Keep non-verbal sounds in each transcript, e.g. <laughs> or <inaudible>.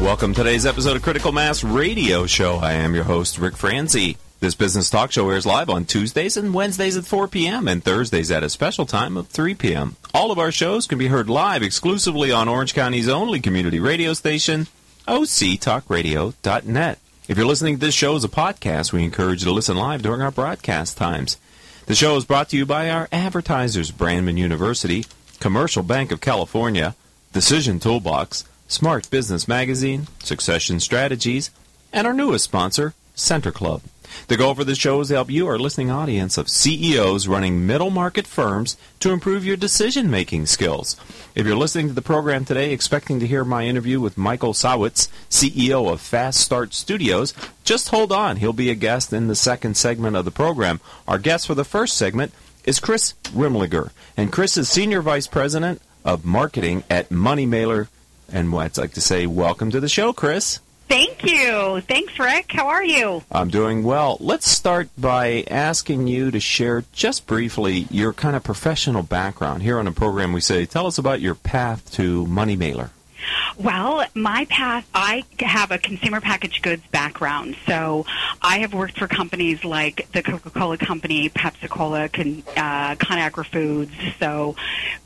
Welcome to today's episode of Critical Mass Radio Show. I am your host, Rick Franzi. This business talk show airs live on Tuesdays and Wednesdays at 4 p.m. and Thursdays at a special time of 3 p.m. All of our shows can be heard live exclusively on Orange County's only community radio station, octalkradio.net. If you're listening to this show as a podcast, we encourage you to listen live during our broadcast times. The show is brought to you by our advertisers, Brandman University, Commercial Bank of California, Decision Toolbox, Smart Business Magazine, Succession Strategies, and our newest sponsor, Center Club. The goal for the show is to help you, our listening audience of CEOs running middle market firms, to improve your decision making skills. If you're listening to the program today expecting to hear my interview with Michael Sawitz, CEO of Fast Start Studios, just hold on. He'll be a guest in the second segment of the program. Our guest for the first segment is Chris Rimliger, and Chris is Senior Vice President of Marketing at Money Mailer. And I'd like to say, welcome to the show, Chris. Thank you. Thanks, Rick. How are you? I'm doing well. Let's start by asking you to share just briefly your kind of professional background. Here on the program, we say, tell us about your path to Money Mailer. Well, my path, I have a consumer packaged goods background. So I have worked for companies like the Coca Cola Company, Pepsi Cola, Con, uh, ConAgra Foods. So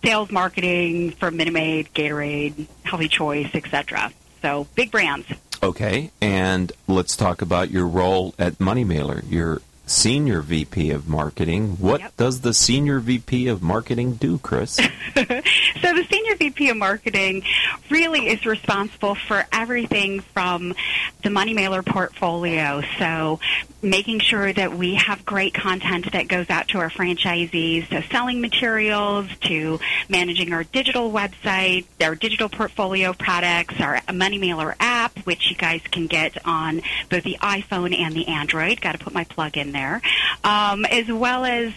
sales marketing for Minute Maid, Gatorade, Healthy Choice, etc. So big brands. Okay, and let's talk about your role at Money Mailer. You're Senior VP of Marketing. What Yep. does the Senior VP of Marketing do, Chris? <laughs> so the senior VP of marketing really is responsible for everything from the money mailer portfolio. So making sure that we have great content that goes out to our franchisees, so selling materials to managing our digital website, our digital portfolio products, our money mailer app, which you guys can get on both the iPhone and the Android. Got to put my plug in there, um, as well as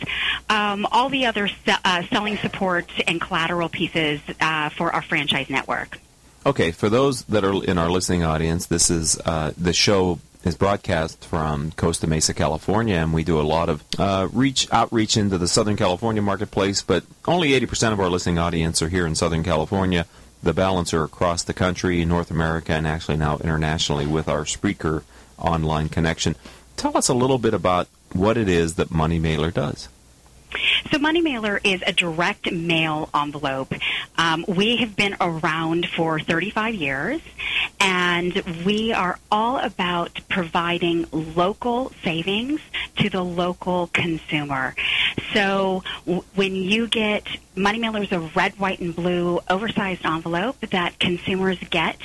um, all the other se- uh, selling support and collateral pieces uh, for our franchise network. Okay, for those that are in our listening audience, this is uh, the show is broadcast from Costa Mesa, California, and we do a lot of uh, reach outreach into the Southern California marketplace. But only 80% of our listening audience are here in Southern California. The balance are across the country, North America, and actually now internationally with our Spreaker online connection. Tell us a little bit about what it is that Money Mailer does. So Money Mailer is a direct mail envelope. Um, we have been around for 35 years, and we are all about providing local savings to the local consumer. So w- when you get Money Mailer is a red, white, and blue oversized envelope that consumers get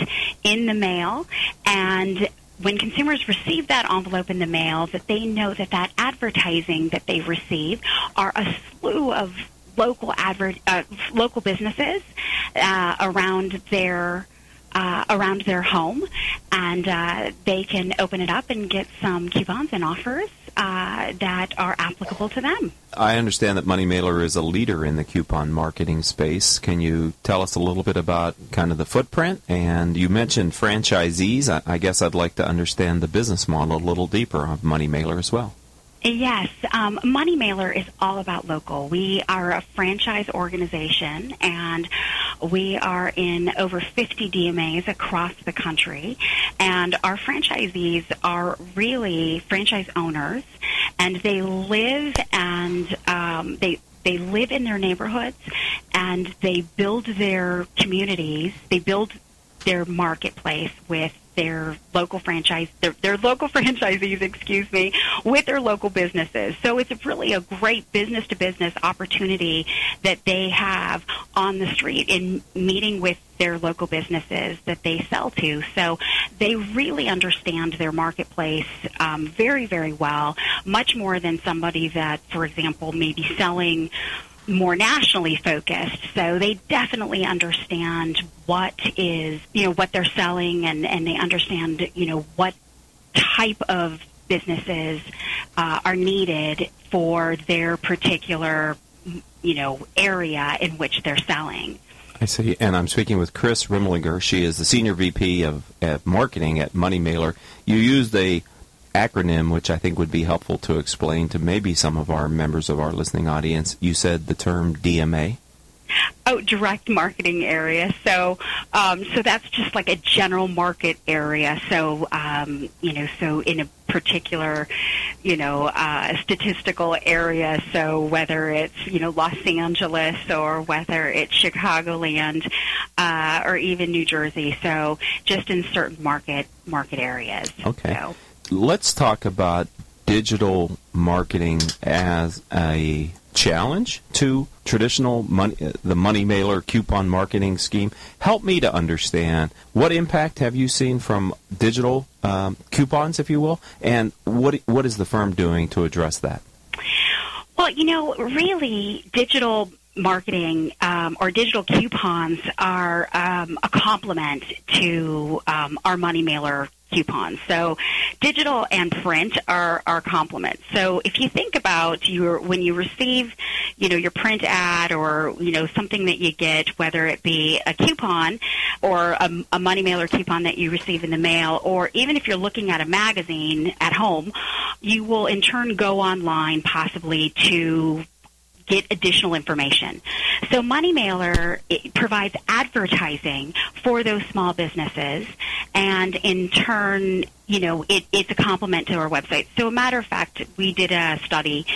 in the mail, and when consumers receive that envelope in the mail, that they know that that advertising that they receive are a slew of local advert, uh, local businesses uh, around their uh, around their home, and uh, they can open it up and get some coupons and offers uh, that are applicable to them. I understand that Money Mailer is a leader in the coupon marketing space. Can you tell us a little bit about kind of the footprint? And you mentioned franchisees. I, I guess I'd like to understand the business model a little deeper of Money Mailer as well. Yes, um, Money Mailer is all about local. We are a franchise organization, and we are in over 50 DMAs across the country. And our franchisees are really franchise owners, and they live and um, they they live in their neighborhoods, and they build their communities. They build their marketplace with their local franchise their, their local <laughs> franchisees excuse me with their local businesses. So it's really a great business to business opportunity that they have on the street in meeting with their local businesses that they sell to. So they really understand their marketplace um, very very well much more than somebody that for example may be selling more nationally focused. So they definitely understand what is, you know, what they're selling and, and they understand, you know, what type of businesses uh, are needed for their particular, you know, area in which they're selling. I see. And I'm speaking with Chris Rimlinger. She is the Senior VP of, of Marketing at Money Mailer. You used a acronym which I think would be helpful to explain to maybe some of our members of our listening audience. You said the term DMA. Oh, direct marketing area. So, um, so that's just like a general market area. So, um, you know, so in a particular, you know, uh, statistical area. So whether it's you know Los Angeles or whether it's Chicagoland uh, or even New Jersey. So just in certain market market areas. Okay. So. Let's talk about digital marketing as a challenge to traditional money, the money mailer coupon marketing scheme. Help me to understand what impact have you seen from digital um, coupons, if you will, and what what is the firm doing to address that? Well, you know, really, digital marketing um, or digital coupons are um, a complement to um, our money mailer coupons. So digital and print are, are complements. So if you think about your when you receive, you know, your print ad or, you know, something that you get, whether it be a coupon or a, a money mailer coupon that you receive in the mail, or even if you're looking at a magazine at home, you will in turn go online possibly to get additional information. So Money Mailer provides advertising for those small businesses, and in turn, you know, it, it's a complement to our website. So, a matter of fact, we did a study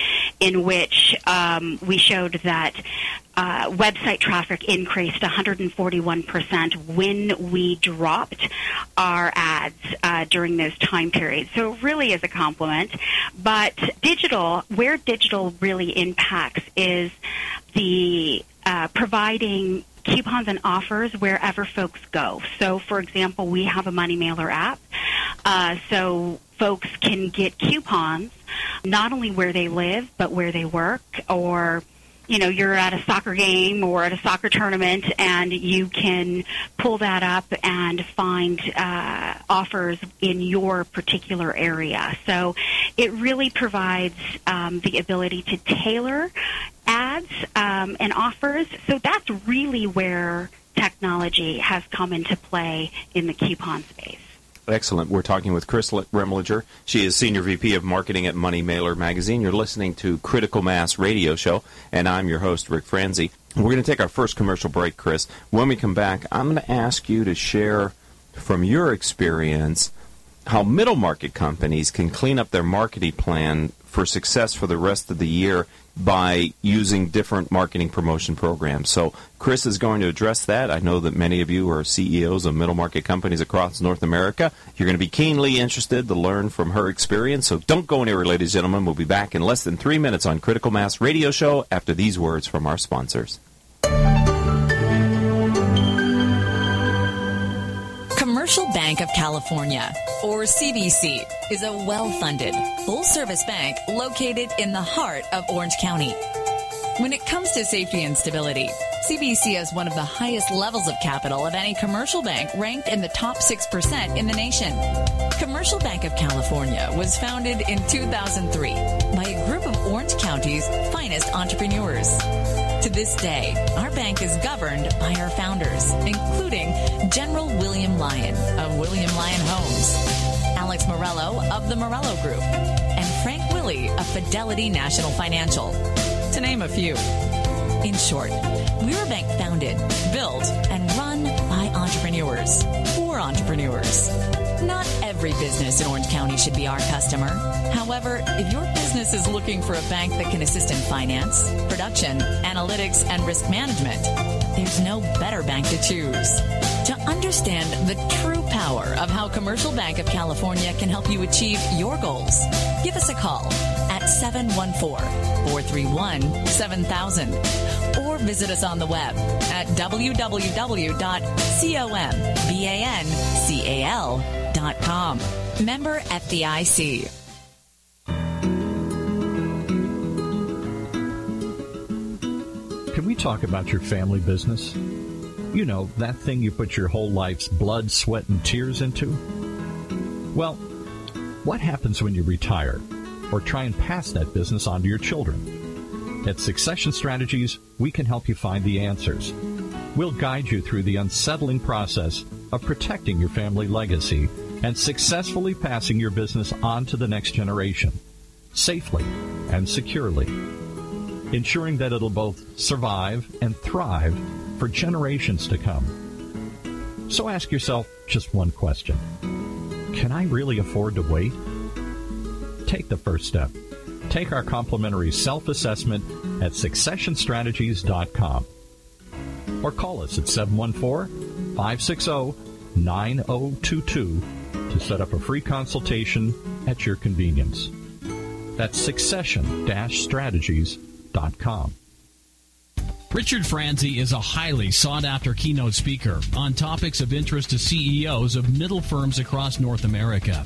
in which um, we showed that uh, website traffic increased 141% when we dropped our ads uh, during those time periods. So, it really is a compliment. But digital, where digital really impacts is the uh, providing coupons and offers wherever folks go. So, for example, we have a money mailer app, uh, so folks can get coupons not only where they live but where they work or you know you're at a soccer game or at a soccer tournament and you can pull that up and find uh, offers in your particular area. So it really provides um, the ability to tailor ads um, and offers. So that's really where technology has come into play in the coupon space Excellent. We're talking with Chris Remlinger. She is Senior VP of Marketing at Money Mailer Magazine. You're listening to Critical Mass Radio Show, and I'm your host, Rick Franzi. We're going to take our first commercial break, Chris. When we come back, I'm going to ask you to share from your experience how middle market companies can clean up their marketing plan for success for the rest of the year by using different marketing promotion programs. So Chris is going to address that. I know that many of you are CEOs of middle market companies across North America. You're going to be keenly interested to learn from her experience. So don't go anywhere, ladies and gentlemen. We'll be back in less than three minutes on Critical Mass Radio Show after these words from our sponsors. Bank of California, or CBC, is a well funded, full service bank located in the heart of Orange County. When it comes to safety and stability, CBC has one of the highest levels of capital of any commercial bank, ranked in the top 6% in the nation. Commercial Bank of California was founded in 2003 by a group of Orange County's finest entrepreneurs. To this day, our bank is governed by our founders, including General William Lyon of William Lyon Homes, Alex Meruelo of the Meruelo Group, and Frank Willey of Fidelity National Financial, to name a few. In short, we're a bank founded, built, and run by entrepreneurs for entrepreneurs. Not every business in Orange County should be our customer. However, if your business is looking for a bank that can assist in finance, production, analytics, and risk management, there's no better bank to choose. To understand the true power of how Commercial Bank of California can help you achieve your goals, give us a call at 714 431 7000 or visit us on the web at www.combancal.com. Member FDIC. Can we talk about your family business? You know, that thing you put your whole life's blood, sweat, and tears into? Well, what happens when you retire or try and pass that business on to your children? At Succession Strategies, we can help you find the answers. We'll guide you through the unsettling process of protecting your family legacy and successfully passing your business on to the next generation, safely and securely, ensuring that it'll both survive and thrive for generations to come. So ask yourself just one question. Can I really afford to wait? Take the first step. Take our complimentary self-assessment at successionstrategies.com or call us at 714-560-9022 to set up a free consultation at your convenience. That's succession-strategies.com. Richard Franzi is a highly sought after keynote speaker on topics of interest to CEOs of middle firms across North America.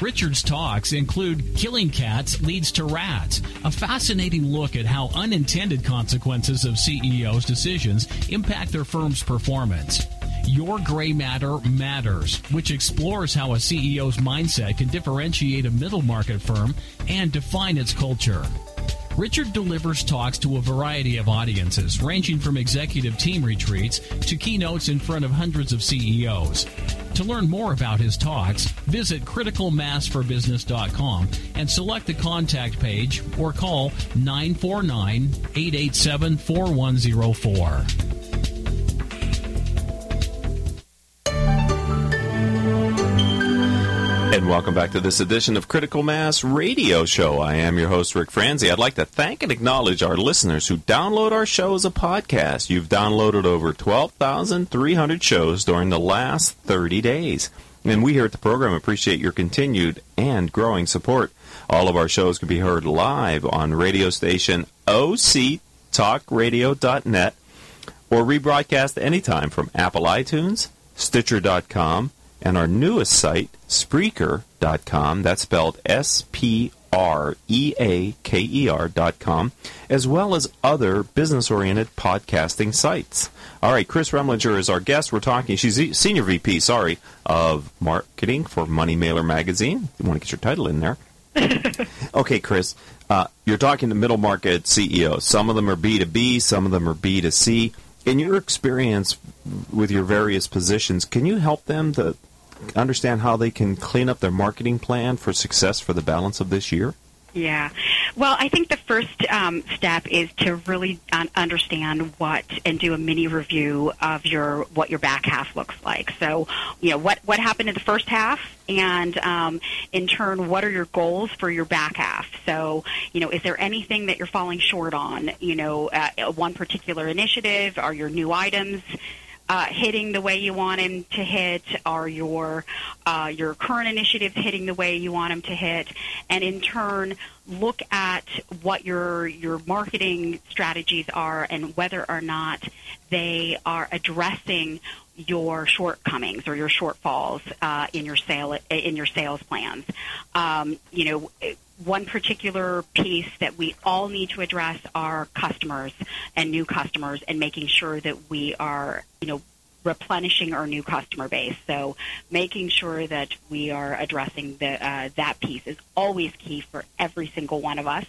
Richard's talks include Killing Cats Leads to Rats, a fascinating look at how unintended consequences of CEOs' decisions impact their firm's performance. Your Gray Matter Matters, which explores how a CEO's mindset can differentiate a middle market firm and define its culture. Richard delivers talks to a variety of audiences, ranging from executive team retreats to keynotes in front of hundreds of CEOs. To learn more about his talks, visit criticalmassforbusiness.com and select the contact page or call 949 887 4104. And welcome back to this edition of Critical Mass Radio Show. I am your host, Rick Franzi. I'd like to thank and acknowledge our listeners who download our show as a podcast. You've downloaded over 12,300 shows during the last 30 days. And we here at the program appreciate your continued and growing support. All of our shows can be heard live on radio station octalkradio.net or rebroadcast anytime from Apple iTunes, Stitcher.com, and our newest site, Spreaker.com. That's spelled S P R E A K E R.com, as well as other business oriented podcasting sites. All right, Chris Remlinger is our guest. We're talking, she's Senior VP, sorry, of marketing for Money Mailer Magazine. You want to get your title in there. <laughs> okay, Chris, uh, you're talking to middle market CEOs. Some of them are B2B, some of them are B2C. In your experience with your various positions, can you help them to understand how they can clean up their marketing plan for success for the balance of this year? Yeah. Well, I think the first um, step is to really un- understand what and do a mini review of your what your back half looks like. So, you know, what what happened in the first half, and um, in turn, what are your goals for your back half? So, you know, is there anything that you're falling short on? You know, uh, one particular initiative, are your new items uh, hitting the way you want him to hit? Are your uh, your current initiatives hitting the way you want them to hit? And in turn, look at what your your marketing strategies are and whether or not they are addressing your shortcomings or your shortfalls uh, in your sale in your sales plans. Um, you know, one particular piece that we all need to address are customers and new customers, and making sure that we are, you know, replenishing our new customer base. So making sure that we are addressing the, uh, that piece is always key for every single one of us.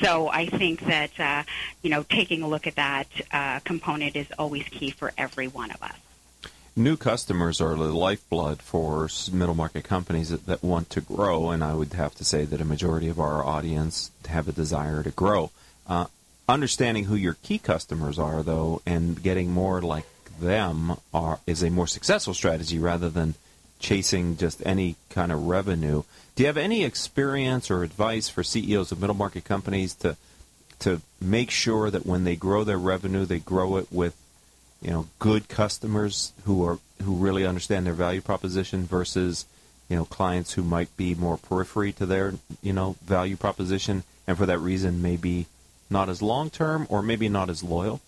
So I think that, uh, you know, taking a look at that uh, component is always key for every one of us. New customers are the lifeblood for middle market companies that, that want to grow, and I would have to say that a majority of our audience have a desire to grow. Uh, understanding who your key customers are, though, and getting more like them are is a more successful strategy rather than chasing just any kind of revenue. Do you have any experience or advice for CEOs of middle market companies to to make sure that when they grow their revenue, they grow it with you know good customers who are who really understand their value proposition versus you know clients who might be more periphery to their you know value proposition and for that reason maybe not as long term or maybe not as loyal?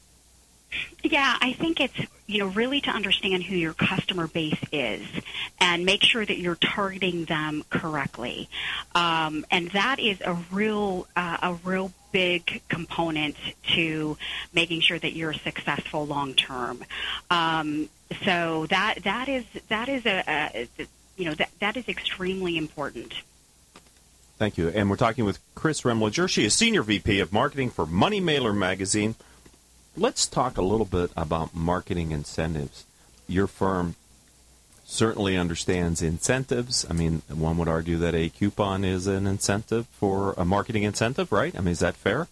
Yeah, I think it's you know really to understand who your customer base is and make sure that you're targeting them correctly, um, and that is a real uh, a real big component to making sure that you're successful long term. Um, so that that is that is a, a you know that that is extremely important. Thank you. And we're talking with Chris Remlinger. She is Senior VP of Marketing for Money Mailer Magazine. let's talk a little bit about marketing incentives. Your firm certainly understands incentives. I mean, one would argue that a coupon is an incentive for a marketing incentive, right? I mean, is that fair?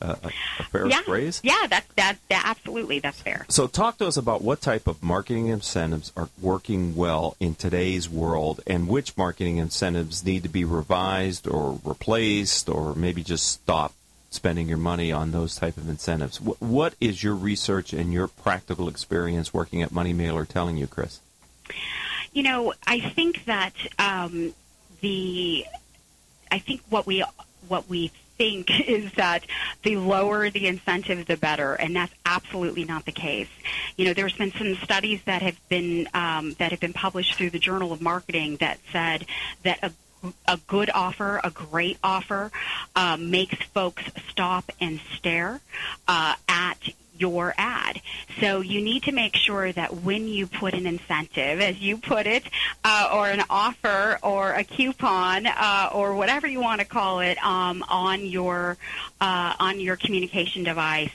Uh, a, a, fair yeah. phrase? Yeah, that, that, that absolutely that's fair. So, talk to us about what type of marketing incentives are working well in today's world, and which marketing incentives need to be revised or replaced, or maybe just stop spending your money on those type of incentives. what is your research and your practical experience working at Money Mailer telling you, Chris? You know, I think that um, the I think what we what we think <laughs> is that the lower the incentive, the better, and that's absolutely not the case. You know, there's been some studies that have been um, that have been published through the Journal of Marketing that said that a a good offer, a great offer, uh, makes folks stop and stare uh, at your ad. So you need to make sure that when you put an incentive, as you put it, uh, or an offer or a coupon uh, or whatever you want to call it um, on your uh, on your communication device,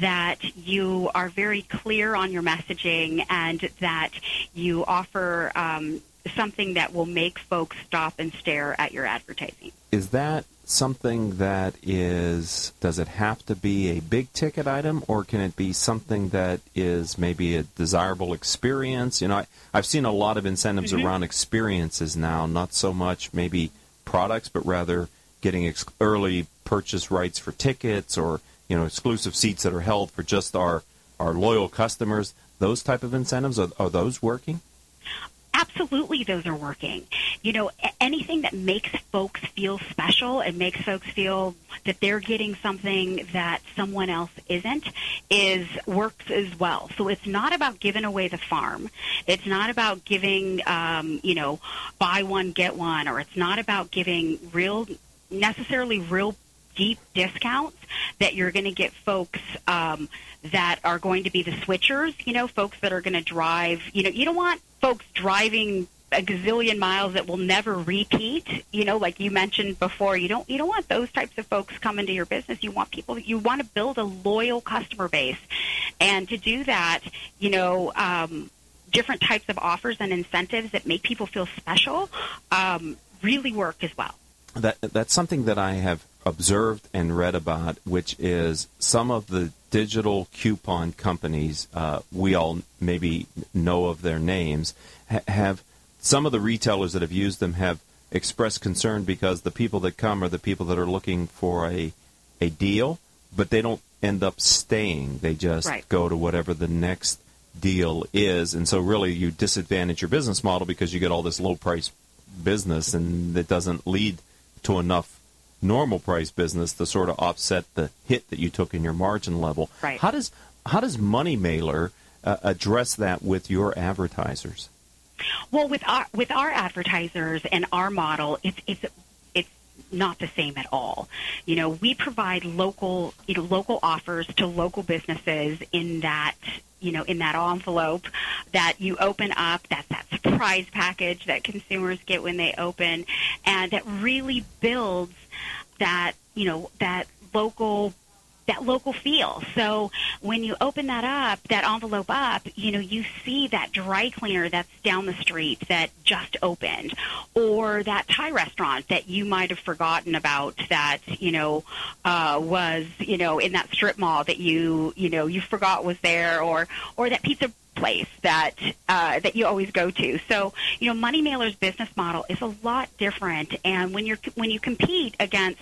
that you are very clear on your messaging and that you offer. Um, something that will make folks stop and stare at your advertising. Is that something that is does it have to be a big ticket item or can it be something that is maybe a desirable experience? You know I, i've seen a lot of incentives mm-hmm. around experiences now not so much maybe products but rather getting ex- early purchase rights for tickets or you know exclusive seats that are held for just our our loyal customers. Those type of incentives are, are those working absolutely those are working. You know, anything that makes folks feel special and makes folks feel that they're getting something that someone else isn't is works as well. So it's not about giving away the farm. It's not about giving, um, you know, buy one get one, or it's not about giving real necessarily real deep discounts that you're going to get folks um, that are going to be the switchers, you know, folks that are going to drive, you know, you don't want folks driving a gazillion miles that will never repeat you know like you mentioned before. You don't you don't want those types of folks coming to your business. You want people you want to build a loyal customer base. And to do that you know um, different types of offers and incentives that make people feel special um, really work as well. That that's something that I have observed and read about, which is some of the digital coupon companies, uh, we all maybe know of their names, ha- have some of the retailers that have used them have expressed concern because the people that come are the people that are looking for a a deal, but they don't end up staying. They just right. go to whatever the next deal is, and so really you disadvantage your business model because you get all this low price business, and it doesn't lead to enough normal price business to sort of offset the hit that you took in your margin level. Right. How does how does Money Mailer uh, address that with your advertisers? Well, with our with our advertisers and our model, it's it's it's not the same at all. You know, we provide local you know local offers to local businesses in that you know in that envelope that you open up that's that surprise package that consumers get when they open and that really builds that you know that local that local feel. So when you open that up, that envelope up, you know, you see that dry cleaner that's down the street that just opened, or that Thai restaurant that you might have forgotten about that, you know, uh, was, you know, in that strip mall that you, you know, you forgot was there, or, or that pizza place that uh, that you always go to. So you know, Money Mailer's business model is a lot different, and when you're when you compete against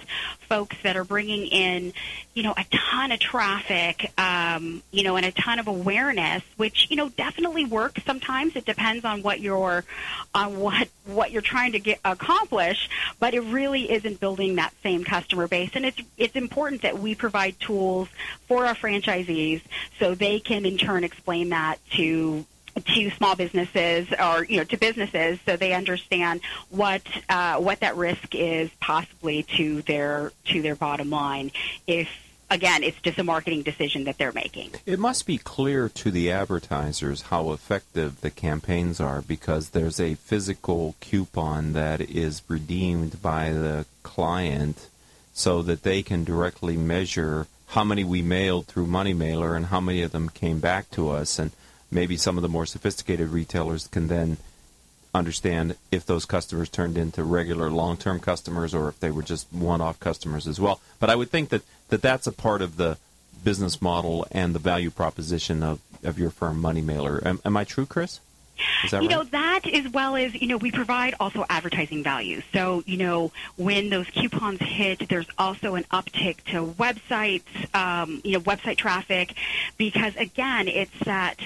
folks that are bringing in, you know, a ton of traffic, um, you know, and a ton of awareness, which you know definitely works. Sometimes it depends on what you're on what what you're trying to get accomplish, but it really isn't building that same customer base. And it's it's important that we provide tools for our franchisees so they can in turn explain that to to small businesses or you know to businesses so they understand what uh, what that risk is possibly to their to their bottom line if again, it's just a marketing decision that they're making. It must be clear to the advertisers how effective the campaigns are because there's a physical coupon that is redeemed by the client so that they can directly measure how many we mailed through Money Mailer and how many of them came back to us, and maybe some of the more sophisticated retailers can then understand if those customers turned into regular long-term customers or if they were just one-off customers as well. But I would think that, that that's a part of the business model and the value proposition of, of your firm, Money Mailer. Am, am I true, Chris? you right? know that as well as you know we provide also advertising value so you know when those coupons hit there's also an uptick to websites um, you know website traffic because again it's that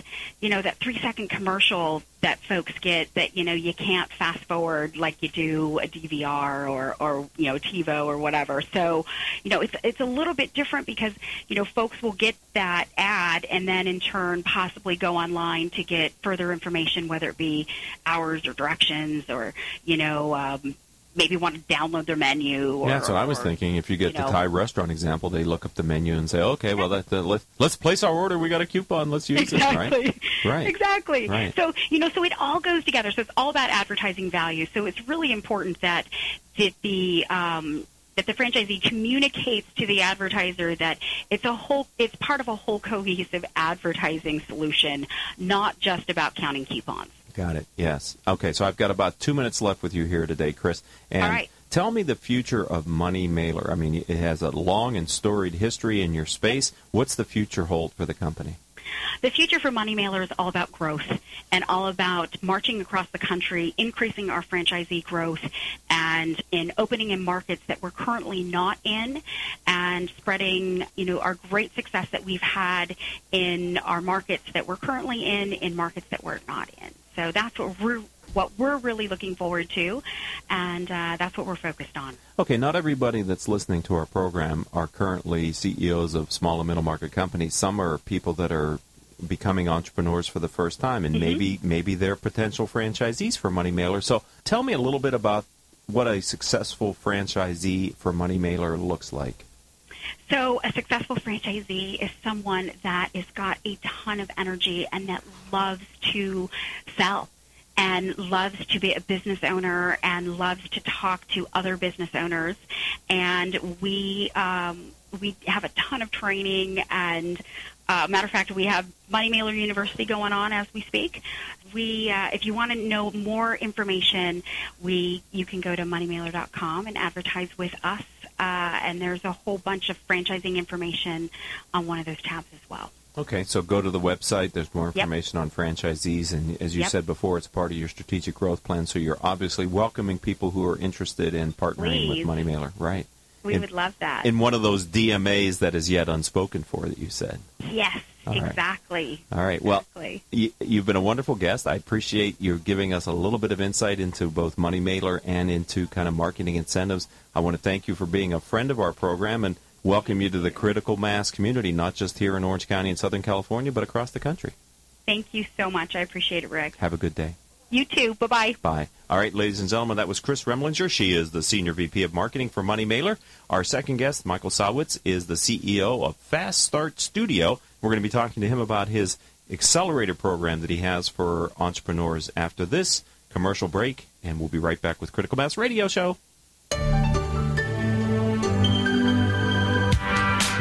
you know that three second commercial that folks get that you know you can't fast forward like you do a DVR or or you know TiVo or whatever. So you know it's it's a little bit different because you know folks will get that ad and then in turn possibly go online to get further information, whether it be hours or directions or you know um, maybe want to download their menu. Or, yeah, that's what I was thinking. If you get you the Thai restaurant example, they look up the menu and say, okay, well, that, uh, let, let's place our order. We got a coupon. Let's use exactly. it. Right. Right. Exactly. Right. So you know, so it all goes together. So it's all about advertising value. So it's really important that that the um, that the franchisee communicates to the advertiser that it's a whole it's part of a whole cohesive advertising solution, not just about counting coupons. Got it. Yes. Okay. So I've got about two minutes left with you here today, Chris. And All right. Tell me the future of Money Mailer. I mean, it has a long and storied history in your space. What's the future hold for the company? The future for Money Mailer is all about growth and all about marching across the country, increasing our franchisee growth, and in opening in markets that we're currently not in, and spreading, you know, our great success that we've had in our markets that we're currently in, in markets that we're not in. So that's what we're what we're really looking forward to, and uh, that's what we're focused on. Okay, not everybody that's listening to our program are currently CEOs of small and middle market companies. Some are people that are becoming entrepreneurs for the first time, and mm-hmm. maybe maybe they're potential franchisees for Money Mailer. So tell me a little bit about what a successful franchisee for Money Mailer looks like. So, a successful franchisee is someone that has got a ton of energy and that loves to sell and loves to be a business owner and loves to talk to other business owners. And we um, we have a ton of training and uh, matter of fact, we have Money Mailer University going on as we speak. We, uh, if you want to know more information, we you can go to moneymailer.com and advertise with us uh, and there's a whole bunch of franchising information on one of those tabs as well. Okay, so go to the website. There's more information yep. on franchisees, and as you yep. said before, it's part of your strategic growth plan. So you're obviously welcoming people who are interested in partnering Please. with Money Mailer, right? We in, would love that. In one of those DMAs that is yet unspoken for that you said. Yes, All exactly. Right. All right. Exactly. Well, you, have been a wonderful guest. I appreciate you giving us a little bit of insight into both Money Mailer and into kind of marketing incentives. I want to thank you for being a friend of our program and welcome you to the critical mass community, not just here in Orange County and Southern California, but across the country. Thank you so much. I appreciate it, Rick. Have a good day. You too. Bye bye. Bye. All right, ladies and gentlemen, that was Chris Remlinger. She is the Senior VP of Marketing for Money Mailer. Our second guest, Michael Sawitz, is the CEO of Fast Start Studio. We're going to be talking to him about his accelerator program that he has for entrepreneurs after this commercial break, and we'll be right back with Critical Mass Radio Show.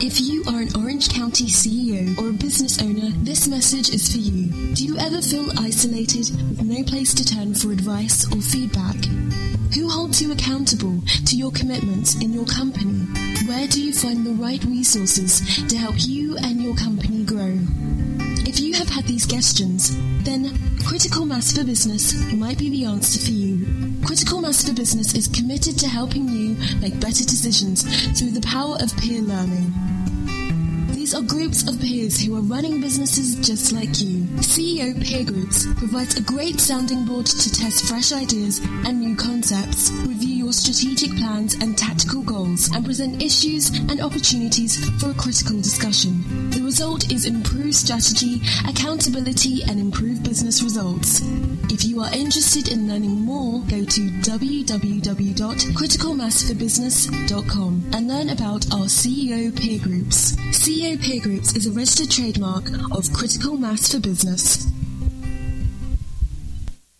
If you are an Orange County CEO or a business owner, this message is for you. Do you ever feel isolated with no place to turn for advice or feedback? Who holds you accountable to your commitments in your company? where do you find the right resources to help you and your company grow? If you have had these questions, then Critical Mass for Business might be the answer for you. Critical Mass for Business is committed to helping you make better decisions through the power of peer learning. These are groups of peers who are running businesses just like you. CEO Peer Groups provides a great sounding board to test fresh ideas and new concepts, review your strategic plans and tactical goals, and present issues and opportunities for a critical discussion. The result is improved strategy, accountability, and improved business results. If you are interested in learning more, go to www.criticalmassforbusiness.com and learn about our CEO Peer Groups. CEO Peer Groups is a registered trademark of Critical Mass for Business.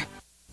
あ。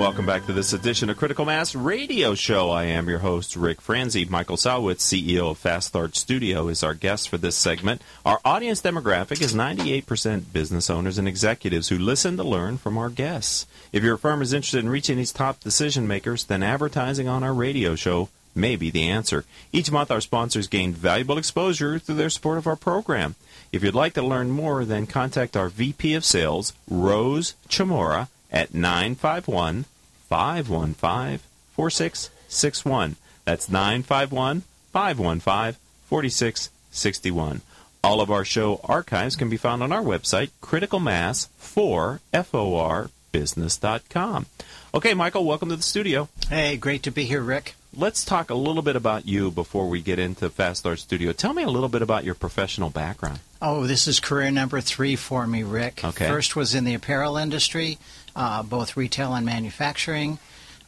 welcome back to this edition of Critical Mass Radio Show. I am your host, Rick Franzi. Michael Salwitz, CEO of Fast Start Studio, is our guest for this segment. Our audience demographic is 98% business owners and executives who listen to learn from our guests. If your firm is interested in reaching these top decision makers, then advertising on our radio show may be the answer. Each month, our sponsors gain valuable exposure through their support of our program. If you'd like to learn more, then contact our VP of Sales, Rose Chamora, at 951 515 4661. That's 951 515 4661. All of our show archives can be found on our website, criticalmass4 business.com. Okay, Michael, welcome to the studio. Hey, great to be here, Rick. Let's talk a little bit about you before we get into Fast Start Studio. Tell me a little bit about your professional background. Oh, this is career number three for me, Rick. Okay. First was in the apparel industry, uh, both retail and manufacturing.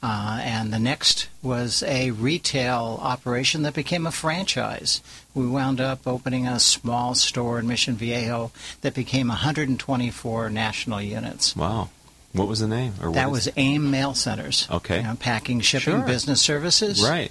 Uh, and the next was a retail operation that became a franchise. We wound up opening a small store in Mission Viejo that became 124 national units. Wow. What was the name? That was AIM Mail Centers. Okay. You know, packing, shipping, Sure. business services. Right.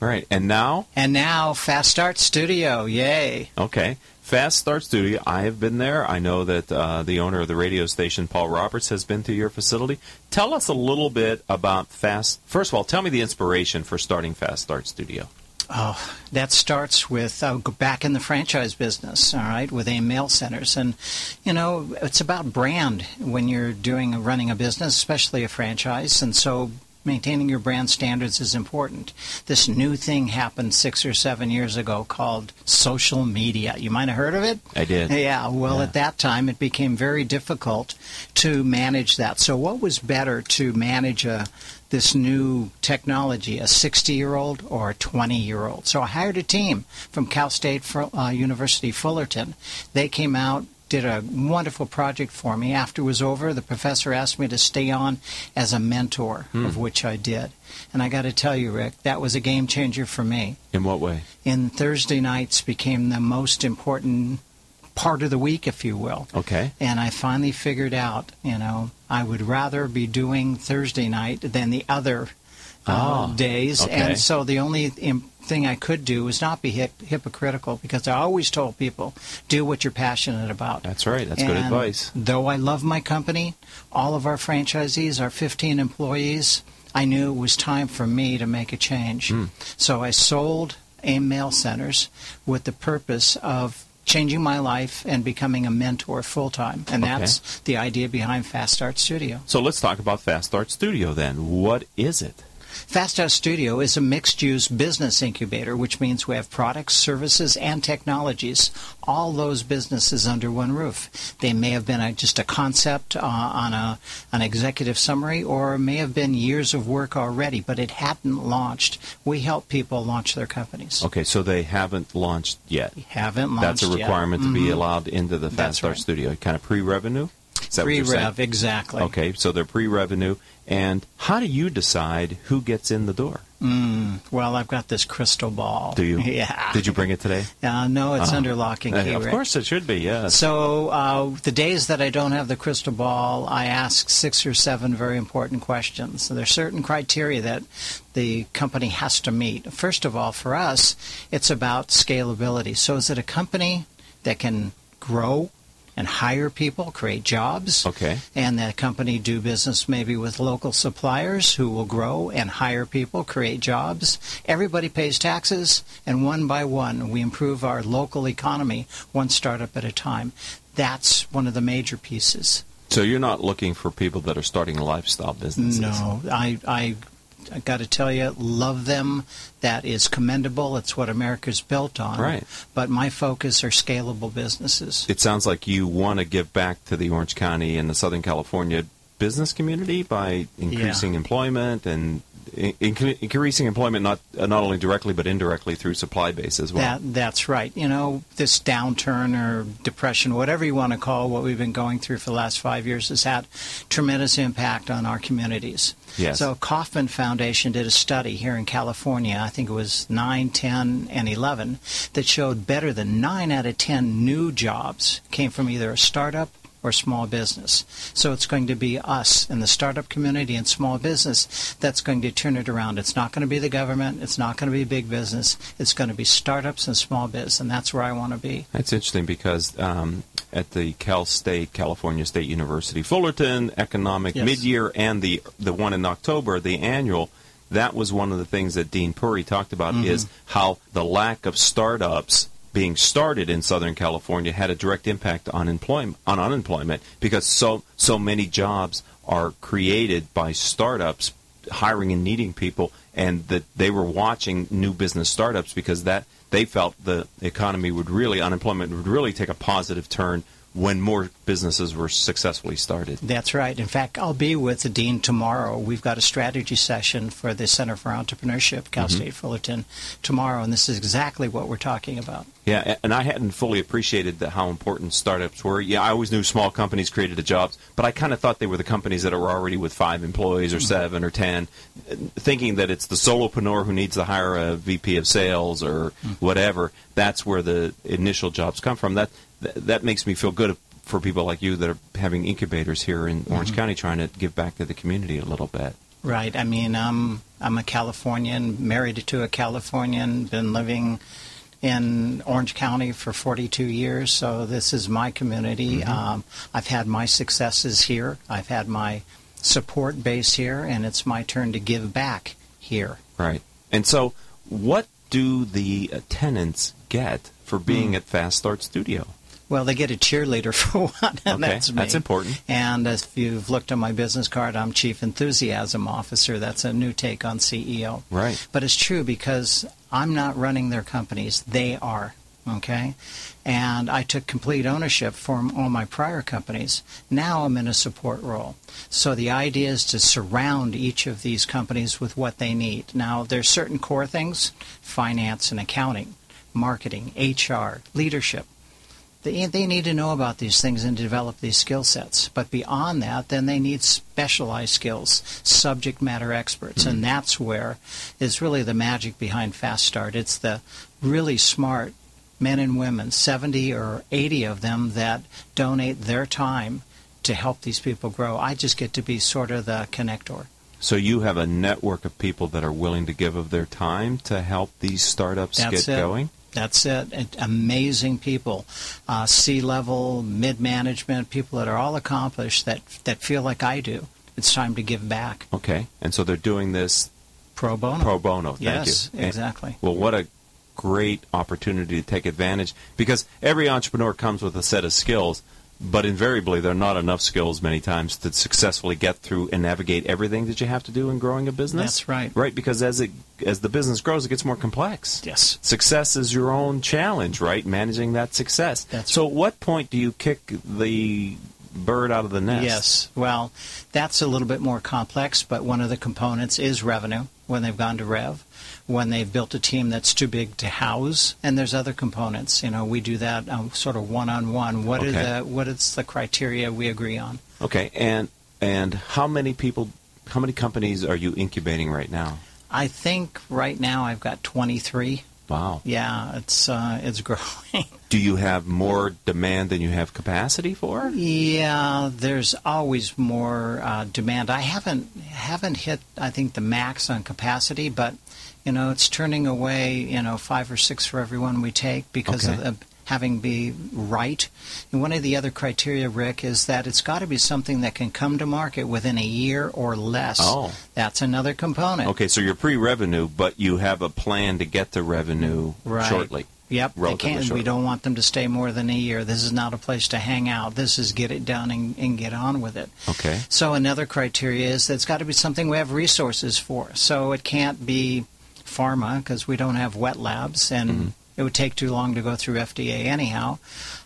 Right. And now, And now Fast Start Studio. Yay. okay, Fast Start Studio. I have been there. I know that uh, the owner of the radio station, Paul Roberts, has been to your facility. Tell us a little bit about Fast. First of all, tell me the inspiration for starting Fast Start Studio. Oh, that starts with uh, back in the franchise business, all right, with a mail centers, and you know it's about brand when you're doing running a business, especially a franchise, and so maintaining your brand standards is important. This new thing happened six or seven years ago called social media. You might have heard of it. I did. Yeah, well, Yeah. at that time it became very difficult to manage that. So, what was better to manage a this new technology, a 60 year old or a 20 year old? So, I hired a team from Cal State uh, University Fullerton. They came out. Did a wonderful project for me. After it was over, the professor asked me to stay on as a mentor, of which I did. And I got to tell you, Rick, that was a game changer for me In what way? in Thursday nights became the most important part of the week, if you will. Okay. And I finally figured out, you know, I would rather be doing Thursday night than the other uh, Ah, days. okay. And so the only im- thing I could do was not be hip- hypocritical because I always told people, do what you're passionate about. That's right. That's good advice. Though I love my company, all of our franchisees, our 15 employees, I knew it was time for me to make a change. Hmm. So I sold AIM Mail Centers with the purpose of changing my life and becoming a mentor full time. And Okay. that's the idea behind Fast Start Studio. So let's talk about Fast Start Studio then. What is it? Fast Start Studio is a mixed use business incubator, which means we have products, services, and technologies, all those businesses under one roof. They may have been a, just a concept uh, on a, an executive summary or may have been years of work already, but it hadn't launched. We help people launch their companies. Okay, so they haven't launched yet. Haven't launched That's a yet. requirement to be Mhm. allowed into the That's Fast Start right. Studio. Kind of pre-revenue. Is that what you're saying? Pre-rev, exactly. Okay, so they're pre-revenue. And how do you decide who gets in the door? Mm, well, I've got this crystal ball. Do you? <laughs> Yeah. Did you bring it today? Uh, no, it's Oh. under lock and Uh, key. Of Rick. course it should be, yes. So uh, the days that I don't have the crystal ball, I ask six or seven very important questions. So there's certain criteria that the company has to meet. First of all, for us, it's about scalability. So is it a company that can grow and hire people, create jobs? Okay. And that company do business maybe with local suppliers who will grow and hire people, create jobs. Everybody pays taxes, and one by one, we improve our local economy one startup at a time. That's one of the major pieces. So you're not looking for people that are starting lifestyle businesses. No, I, I, I got to tell you, love them. That is commendable. It's what America's built on. Right. But my focus are scalable businesses. It sounds like you want to give back to the Orange County and the Southern California business community by increasing employment and increasing employment not uh, not only directly but indirectly through supply base as well. That that's right. You know, this downturn or depression, whatever you want to call what we've been going through for the last five years, has had tremendous impact on our communities. Yes. So Kauffman Foundation did a study here in California, I think it was 9, 10, and 11, that showed better than 9 out of 10 new jobs came from either a startup or small business. So it's going to be us in the startup community and small business that's going to turn it around. It's not going to be the government. It's not going to be big business. It's going to be startups and small biz, and that's where I want to be. That's interesting because um, at the Cal State, California State University, Fullerton Economic Yes. Mid-Year and the the one in October, the annual, that was one of the things that Dean Puri talked about Mhm. is how the lack of startups being started in Southern California had a direct impact on employment on unemployment because so so many jobs are created by startups hiring and needing people and that they were watching new business startups because that they felt the economy would really unemployment would really take a positive turn when more businesses were successfully started. That's right. In fact, I'll be with the dean tomorrow. We've got a strategy session for the Center for Entrepreneurship, Cal Mhm. State Fullerton, tomorrow, and this is exactly what we're talking about. Yeah, and I hadn't fully appreciated the, how important startups were. Yeah, I always knew small companies created the jobs, but I kind of thought they were the companies that were already with five employees or seven or ten, thinking that it's the solopreneur who needs to hire a VP of sales or whatever. That's where the initial jobs come from. That, that makes me feel good for people like you that are having incubators here in Orange Mhm. County, trying to give back to the community a little bit. Right. I mean, um, I'm a Californian, married to a Californian, been living in Orange County for 42 years, so this is my community. Um, I've had my successes here. I've had my support base here, and it's my turn to give back here. Right. And so, what do the tenants get for being Hmm. at Fast Start Studio? Well, they get a cheerleader <laughs> for one, and Okay, that's me. that's important. And if you've looked at my business card, I'm Chief Enthusiasm Officer. That's a new take on CEO. Right. But it's true because I'm not running their companies; they are. Okay, and I took complete ownership for all my prior companies. Now I'm in a support role. So the idea is to surround each of these companies with what they need. Now there's certain core things: finance and accounting, marketing, HR, leadership. They, they need to know about these things and develop these skill sets. But beyond that, then they need specialized skills, subject matter experts. And hmm. that's where is really the magic behind Fast Start. It's the really smart men and women, 70 or 80 of them, that donate their time to help these people grow. I just get to be sort of the connector. So you have a network of people that are willing to give of their time to help these startups That's get it. going. That's it. And amazing people, uh, C level, mid management, people that are all accomplished that that feel like I do. It's time to give back. Okay. And so they're doing this Pro bono. pro bono. Thank Yes, you. And- exactly. well, what a great opportunity to take advantage because every entrepreneur comes with a set of skills, but invariably there are not enough skills many times to successfully get through and navigate everything that you have to do in growing a business. That's right. Right, because as it as the business grows, it gets more complex. Yes. Success is your own challenge, right? Managing that success. That's so, at what point do you kick the bird out of the nest? Yes. Well, that's a little bit more complex, but one of the components is revenue when they've gone to rev when they've built a team that's too big to house, and there's other components. You know, we do that um, sort of one on one. What Okay. are the what is the criteria we agree on? Okay, and and how many people, how many companies are you incubating right now? I think right now I've got 23. Wow. Yeah, it's uh, it's <laughs> growing. Do you have more demand than you have capacity for? Yeah, there's always more uh, demand. I haven't haven't hit I think the max on capacity, but you know it's turning away you know five or six for everyone we take because Okay. of, of having be right. And one of the other criteria, Rick, is that it's got to be something that can come to market within a year or less. Oh. That's another component. Okay, so you're pre-revenue, but you have a plan to get to revenue Right. shortly. Yep, they can't. We don't want them to stay more than a year. This is not a place to hang out. This is get it done and, and get on with it. Okay. So another criteria is that it's got to be something we have resources for. So it can't be pharma because we don't have wet labs, and Mm-hmm. it would take too long to go through FDA anyhow.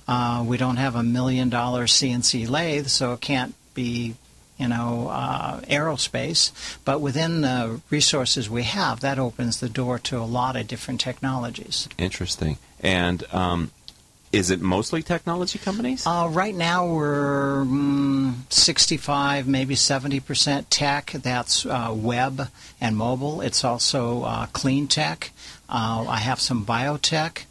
Uh, we don't have a million dollar CNC lathe, so it can't be. You know, uh, aerospace, but within the resources we have, that opens the door to a lot of different technologies. Interesting. And um, is it mostly technology companies? Uh, right now, we're mm, 65, maybe 70% tech. That's uh, web and mobile. It's also uh, clean tech. Uh, I have some biotech.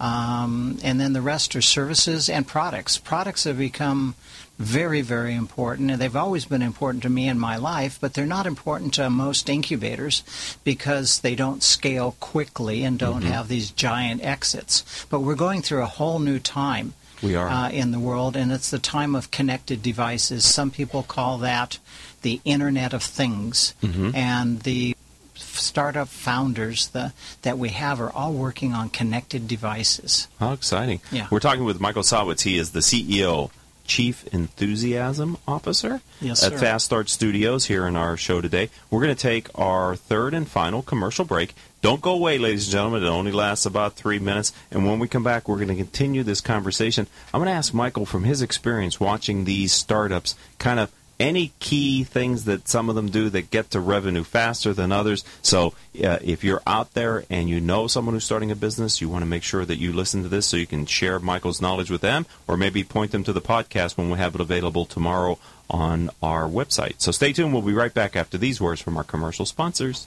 Um, and then the rest are services and products. Products have become very, very important, and they've always been important to me in my life, but they're not important to most incubators because they don't scale quickly and don't Mm-hmm. have these giant exits. But we're going through a whole new time We are. uh, in the world, and it's the time of connected devices. Some people call that the Internet of Things, Mm-hmm. and the startup founders the, that we have are all working on connected devices. How exciting. Yeah. We're talking with Michael Sawitz. He is the CEO, Chief Enthusiasm Officer Yes, at. Fast Start Studios here in our show today. We're going to take our third and final commercial break. Don't go away, ladies and gentlemen. It only lasts about three minutes. And when we come back, we're going to continue this conversation. I'm going to ask Michael from his experience watching these startups kind of any key things that some of them do that get to revenue faster than others. So uh, if you're out there and you know someone who's starting a business, you want to make sure that you listen to this so you can share Michael's knowledge with them or maybe point them to the podcast when we have it available tomorrow on our website. So stay tuned. We'll be right back after these words from our commercial sponsors.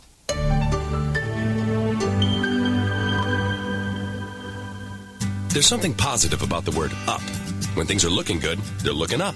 There's something positive about the word up. When things are looking good, they're looking up.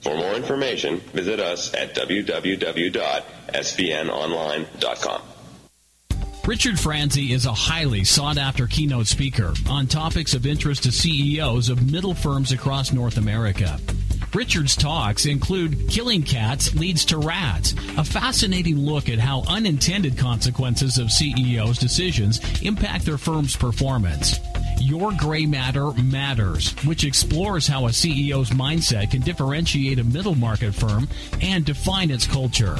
For more information, visit us at www.sbnonline.com. Richard Franzi is a highly sought after keynote speaker on topics of interest to CEOs of middle firms across North America. Richard's talks include Killing Cats Leads to Rats, a fascinating look at how unintended consequences of CEOs' decisions impact their firm's performance. Your Gray Matter Matters, which explores how a CEO's mindset can differentiate a middle market firm and define its culture.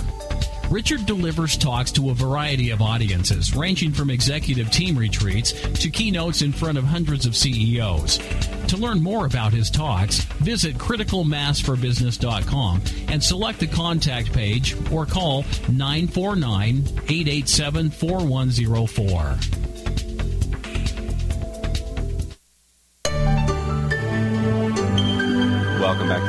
Richard delivers talks to a variety of audiences, ranging from executive team retreats to keynotes in front of hundreds of CEOs. To learn more about his talks, visit criticalmassforbusiness.com and select the contact page or call 949 887 4104.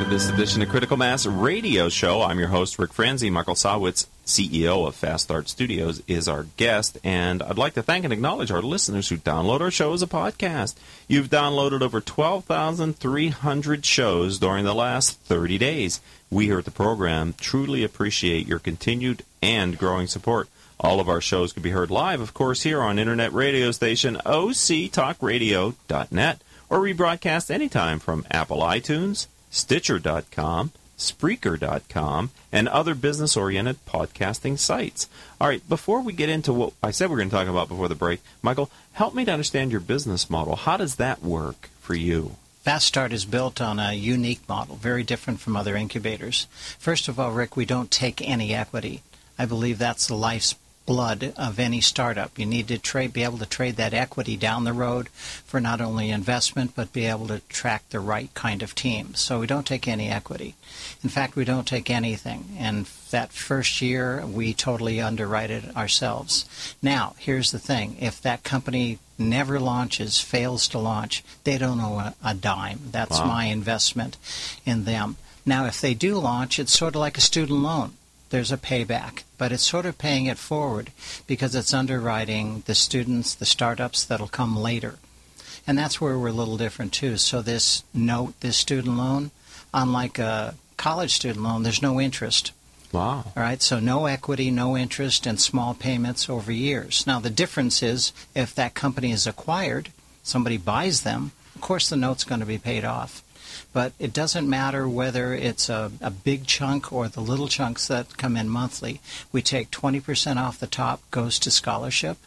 This edition of Critical Mass Radio Show. I'm your host, Rick Franzi. Michael Sawitz, CEO of Fast Start Studios, is our guest, and I'd like to thank and acknowledge our listeners who download our show as a podcast. You've downloaded over 12,300 shows during the last 30 days. We here at the program truly appreciate your continued and growing support. All of our shows can be heard live, of course, here on internet radio station octalkradio.net or rebroadcast anytime from Apple iTunes, Stitcher.com, Spreaker.com, and other business oriented podcasting sites. All right, before we get into what I said we are going to talk about before the break, Michael, help me to understand your business model. How does that work for you? Fast Start is built on a unique model, very different from other incubators. First of all, Rick, we don't take any equity. I believe that's the life's blood of any startup. You need to trade, be able to trade that equity down the road for not only investment, but be able to attract the right kind of team. So we don't take any equity. In fact, we don't take anything. And that first year, we totally underwrite it ourselves. Now, here's the thing. If that company never launches, fails to launch, they don't owe a, a dime. That's wow. my investment in them. Now, if they do launch, it's sort of like a student loan there's a payback, but it's sort of paying it forward because it's underwriting the students, the startups that'll come later. And that's where we're a little different too. So this note, this student loan, unlike a college student loan, there's no interest. Wow. All right, so no equity, no interest, and small payments over years. Now, the difference is if that company is acquired, somebody buys them, of course the note's going to be paid off. But it doesn't matter whether it's a, a big chunk or the little chunks that come in monthly. We take 20% off the top, goes to scholarship.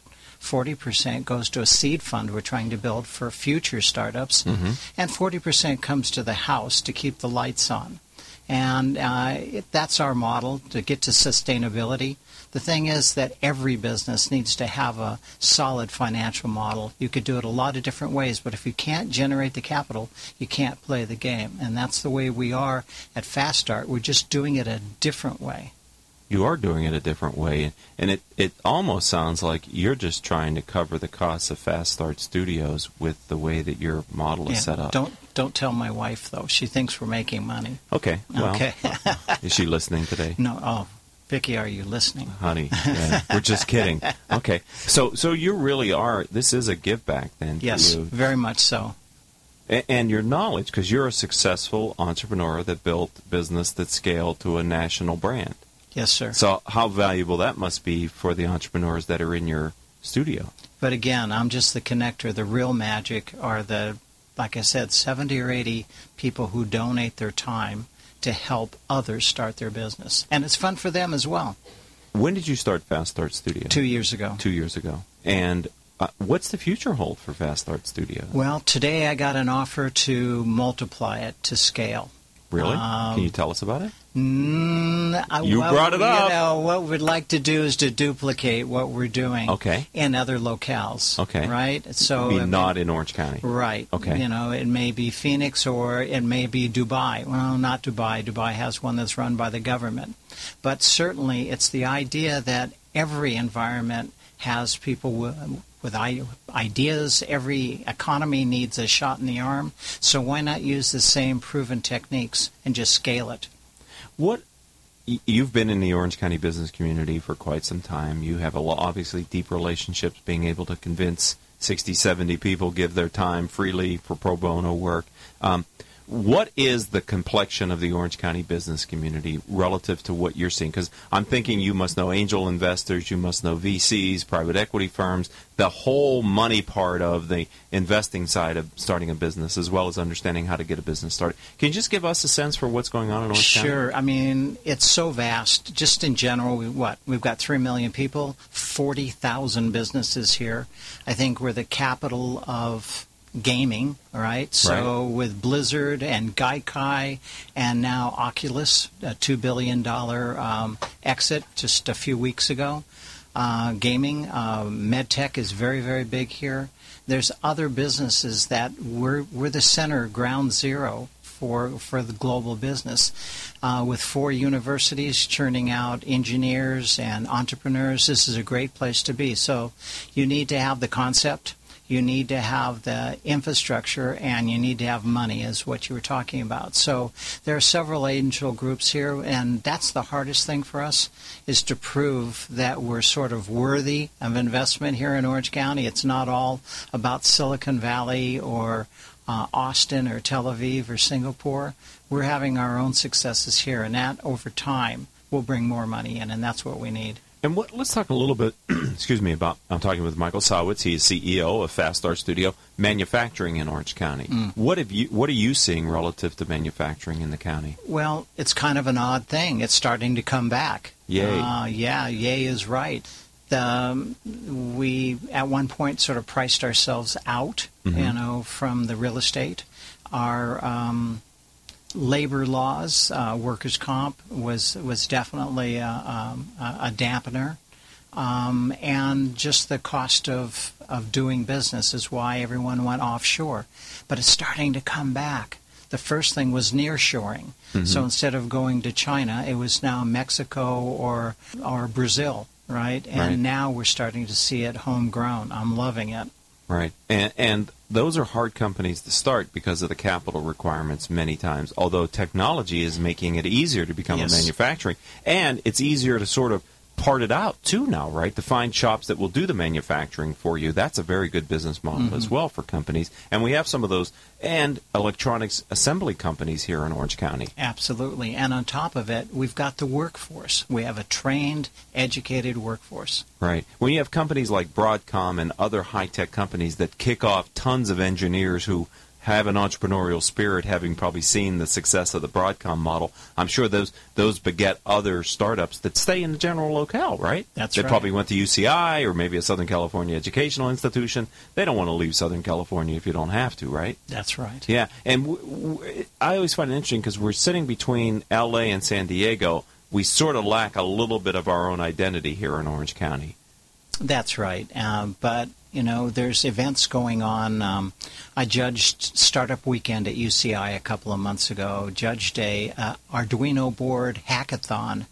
40% goes to a seed fund we're trying to build for future startups, mm-hmm. and 40% comes to the house to keep the lights on. And uh, it, that's our model to get to sustainability. The thing is that every business needs to have a solid financial model. You could do it a lot of different ways, but if you can't generate the capital, you can't play the game. And that's the way we are at Fast Start. We're just doing it a different way. You are doing it a different way, and it, it almost sounds like you're just trying to cover the costs of Fast Start Studios with the way that your model is set up. Don't don't tell my wife though. She thinks we're making money. Okay. Well, okay. <laughs> is she listening today? No. Oh, Vicky, are you listening? Honey, <laughs> yeah, we're just kidding. Okay, so so you really are. This is a give back then. Yes, very much so. And, and your knowledge, because you're a successful entrepreneur that built business that scaled to a national brand. Yes, sir. So how valuable that must be for the entrepreneurs that are in your studio. But again, I'm just the connector. The real magic are the, like I said, 70 or 80 people who donate their time to help others start their business. And it's fun for them as well. When did you start Fast Start Studio? Two years ago. Two years ago. And uh, what's the future hold for Fast Start Studio? Well, today I got an offer to multiply it to scale. Really? Um, Can you tell us about it? Mm, you well, brought it up. You know, what we'd like to do is to duplicate what we're doing okay. in other locales. Okay. Right? So I mean, not in Orange County. Right. Okay. You know, it may be Phoenix or it may be Dubai. Well, not Dubai. Dubai has one that's run by the government. But certainly it's the idea that every environment has people with ideas. Every economy needs a shot in the arm. So why not use the same proven techniques and just scale it? What you've been in the Orange County business community for quite some time. You have a lot, obviously deep relationships, being able to convince 60, 70 people give their time freely for pro bono work. Um, what is the complexion of the Orange County business community relative to what you're seeing? Because I'm thinking you must know angel investors, you must know VCs, private equity firms, the whole money part of the investing side of starting a business, as well as understanding how to get a business started. Can you just give us a sense for what's going on in Orange sure. County? Sure. I mean, it's so vast. Just in general, we, what we've got three million people, forty thousand businesses here. I think we're the capital of gaming, right? So right. with Blizzard and Gaikai and now Oculus, a $2 billion um, exit just a few weeks ago. Uh, gaming, uh, medtech is very, very big here. There's other businesses that we're, we're the center, ground zero for, for the global business. Uh, with four universities churning out engineers and entrepreneurs, this is a great place to be. So you need to have the concept you need to have the infrastructure and you need to have money, is what you were talking about. So there are several angel groups here, and that's the hardest thing for us is to prove that we're sort of worthy of investment here in Orange County. It's not all about Silicon Valley or uh, Austin or Tel Aviv or Singapore. We're having our own successes here, and that over time will bring more money in, and that's what we need. And what, let's talk a little bit, <clears throat> excuse me, about, I'm talking with Michael Sawitz. He's CEO of Fast Start Studio, manufacturing in Orange County. Mm. What have you, what are you seeing relative to manufacturing in the county? Well, it's kind of an odd thing. It's starting to come back. Yay. Uh, yeah, yay is right. The, um, we, at one point, sort of priced ourselves out, Mhm. you know, from the real estate. Our um, labor laws, uh, workers' comp, was was definitely a, um, a, a dampener, um, and just the cost of of doing business is why everyone went offshore. But it's starting to come back. The first thing was nearshoring. Mhm. So instead of going to China, it was now Mexico or or Brazil, right? And Right. now we're starting to see it homegrown. I'm loving it. Right. And, and those are hard companies to start because of the capital requirements many times, although technology is making it easier to become Yes. a manufacturing. And it's easier to sort of part it out too now, right? To find shops that will do the manufacturing for you. That's a very good business model as Mhm. well for companies. And we have some of those and electronics assembly companies here in Orange County. Absolutely. And on top of it, we've got the workforce. We have a trained, educated workforce. Right. When you have companies like Broadcom and other high tech companies that kick off tons of engineers who have an entrepreneurial spirit, having probably seen the success of the Broadcom model, I'm sure those those beget other startups that stay in the general locale, right? That's right. they right. probably went to UCI or maybe a Southern California educational institution. They don't want to leave Southern California if you don't have to, right? That's right. Yeah, and w- w- I always find it interesting because we're sitting between L.A. and San Diego. We sort of lack a little bit of our own identity here in Orange County. That's right. Um, but you know, there's events going on. Um, I judged Startup Weekend at UCI a couple of months ago. Judged a uh, Arduino board hackathon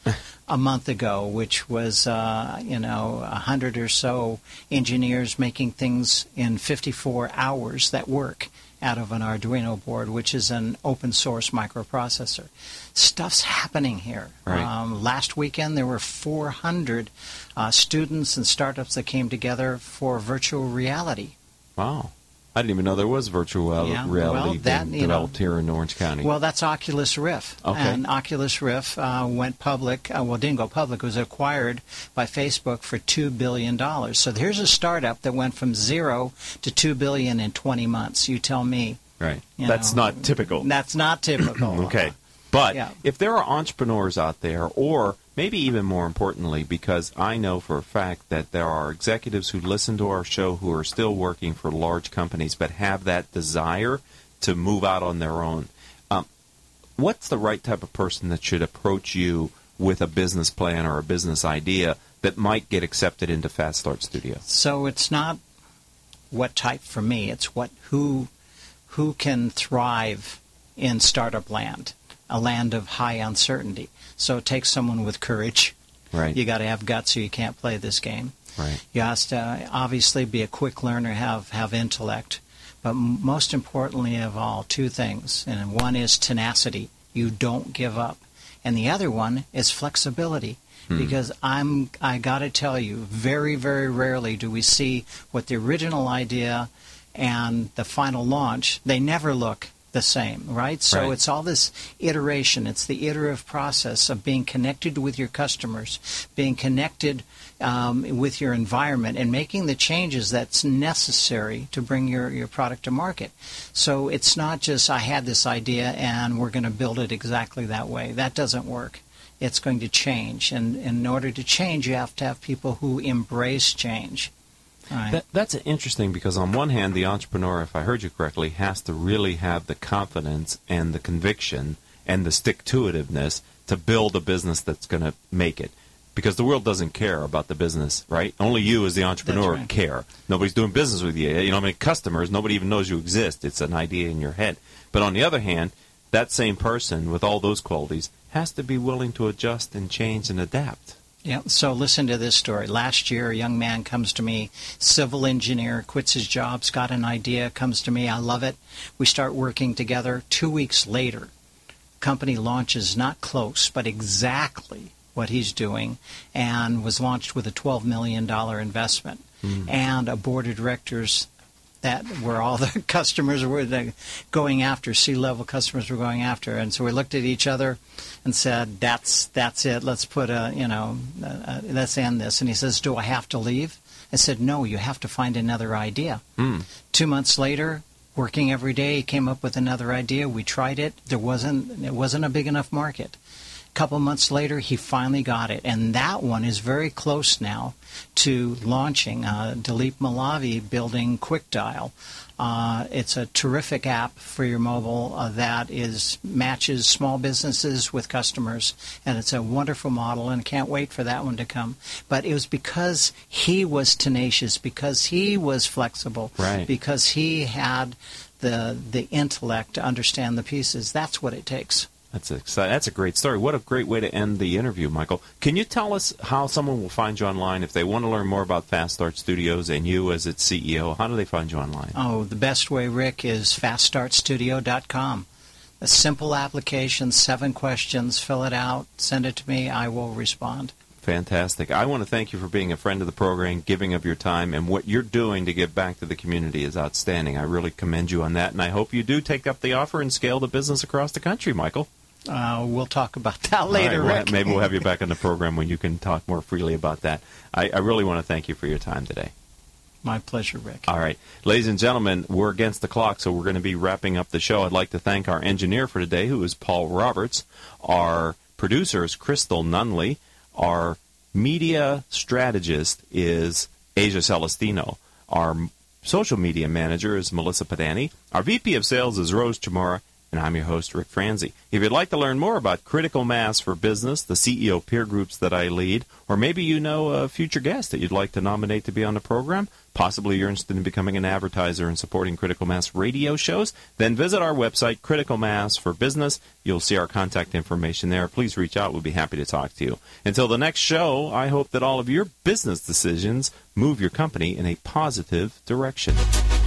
a month ago, which was uh, you know a hundred or so engineers making things in 54 hours that work out of an Arduino board, which is an open source microprocessor. Stuff's happening here. Right. Um, last weekend, there were 400 uh, students and startups that came together for virtual reality. Wow. I didn't even know there was virtual Yeah, reality well, that, being you know- developed here in Orange County. Well, that's Oculus Rift. Okay. And Oculus Rift uh, went public. Uh, well, didn't go public. It was acquired by Facebook for two billion dollars. So here's a startup that went from zero to 2 billion in 20 months. You tell me. right. That's know, not typical. That's not typical. <clears throat> okay. But Yeah. if there are entrepreneurs out there, or maybe even more importantly, because I know for a fact that there are executives who listen to our show who are still working for large companies but have that desire to move out on their own, um, what's the right type of person that should approach you with a business plan or a business idea that might get accepted into Fast Start Studio? So it's not what type for me. It's what who who can thrive in startup land, a land of high uncertainty. So it takes someone with courage. Right. You got to have guts, or you can't play this game. Right. You have to obviously be a quick learner, have have intellect, but m- most importantly of all, two things. And one is tenacity. You don't give up, and the other one is flexibility. Hmm. Because I'm, I got to tell you, very, very rarely do we see what the original idea and the final launch. They never look the same, right? So Right. it's all this iteration. It's the iterative process of being connected with your customers, being connected um, with your environment, and making the changes that's necessary to bring your, your product to market. So it's not just I had this idea and we're going to build it exactly that way. That doesn't work. It's going to change, and in order to change, you have to have people who embrace change. Right. That, that's interesting because on one hand, the entrepreneur, if I heard you correctly, has to really have the confidence and the conviction and the stick-to-itiveness to build a business that's going to make it. Because the world doesn't care about the business, right? Only you, as the entrepreneur, right. care. Nobody's doing business with you. You know, I mean, customers? Nobody even knows you exist. It's an idea in your head. But on the other hand, that same person with all those qualities has to be willing to adjust and change and adapt. Yeah, so listen to this story. Last year, a young man comes to me, civil engineer, quits his job, got an idea, comes to me, I love it. We start working together. Two weeks later, company launches not close, but exactly what he's doing, and was launched with a $12 million investment mm. and a board of directors that were all the <laughs> customers were going after C-level customers were going after, and so we looked at each other and said, "That's that's it. Let's put a you know, uh, let's end this." And he says, "Do I have to leave?" I said, "No, you have to find another idea." Mm. Two months later, working every day, he came up with another idea. We tried it. There wasn't it wasn't a big enough market. A couple months later, he finally got it, and that one is very close now to launching. Uh, Dilip Malavi building QuickDial. Uh, it's a terrific app for your mobile uh, that is matches small businesses with customers, and it's a wonderful model. And can't wait for that one to come. But it was because he was tenacious, because he was flexible, right. because he had the the intellect to understand the pieces. That's what it takes. That's exciting. That's a great story. What a great way to end the interview, Michael. Can you tell us how someone will find you online if they want to learn more about Fast Start Studios and you as its CEO? How do they find you online? Oh, the best way, Rick, is faststartstudio.com. A simple application, seven questions, fill it out, send it to me, I will respond. Fantastic. I want to thank you for being a friend of the program, giving of your time, and what you're doing to give back to the community is outstanding. I really commend you on that, and I hope you do take up the offer and scale the business across the country, Michael. Uh, we'll talk about <laughs> that later, right, well, maybe we'll have you back on the program when you can talk more freely about that. I, I really want to thank you for your time today. My pleasure, Rick. All right. Ladies and gentlemen, we're against the clock, so we're going to be wrapping up the show. I'd like to thank our engineer for today, who is Paul Roberts. Our producer is Crystal Nunley. Our media strategist is Asia Celestino. Our social media manager is Melissa Padani. Our VP of sales is Rose Chamora and I'm your host, Rick Franzi. If you'd like to learn more about critical mass for business, the CEO peer groups that I lead, or maybe you know a future guest that you'd like to nominate to be on the program, possibly you're interested in becoming an advertiser and supporting Critical Mass radio shows, then visit our website, Critical Mass for Business. You'll see our contact information there. Please reach out. We'll be happy to talk to you. Until the next show, I hope that all of your business decisions move your company in a positive direction.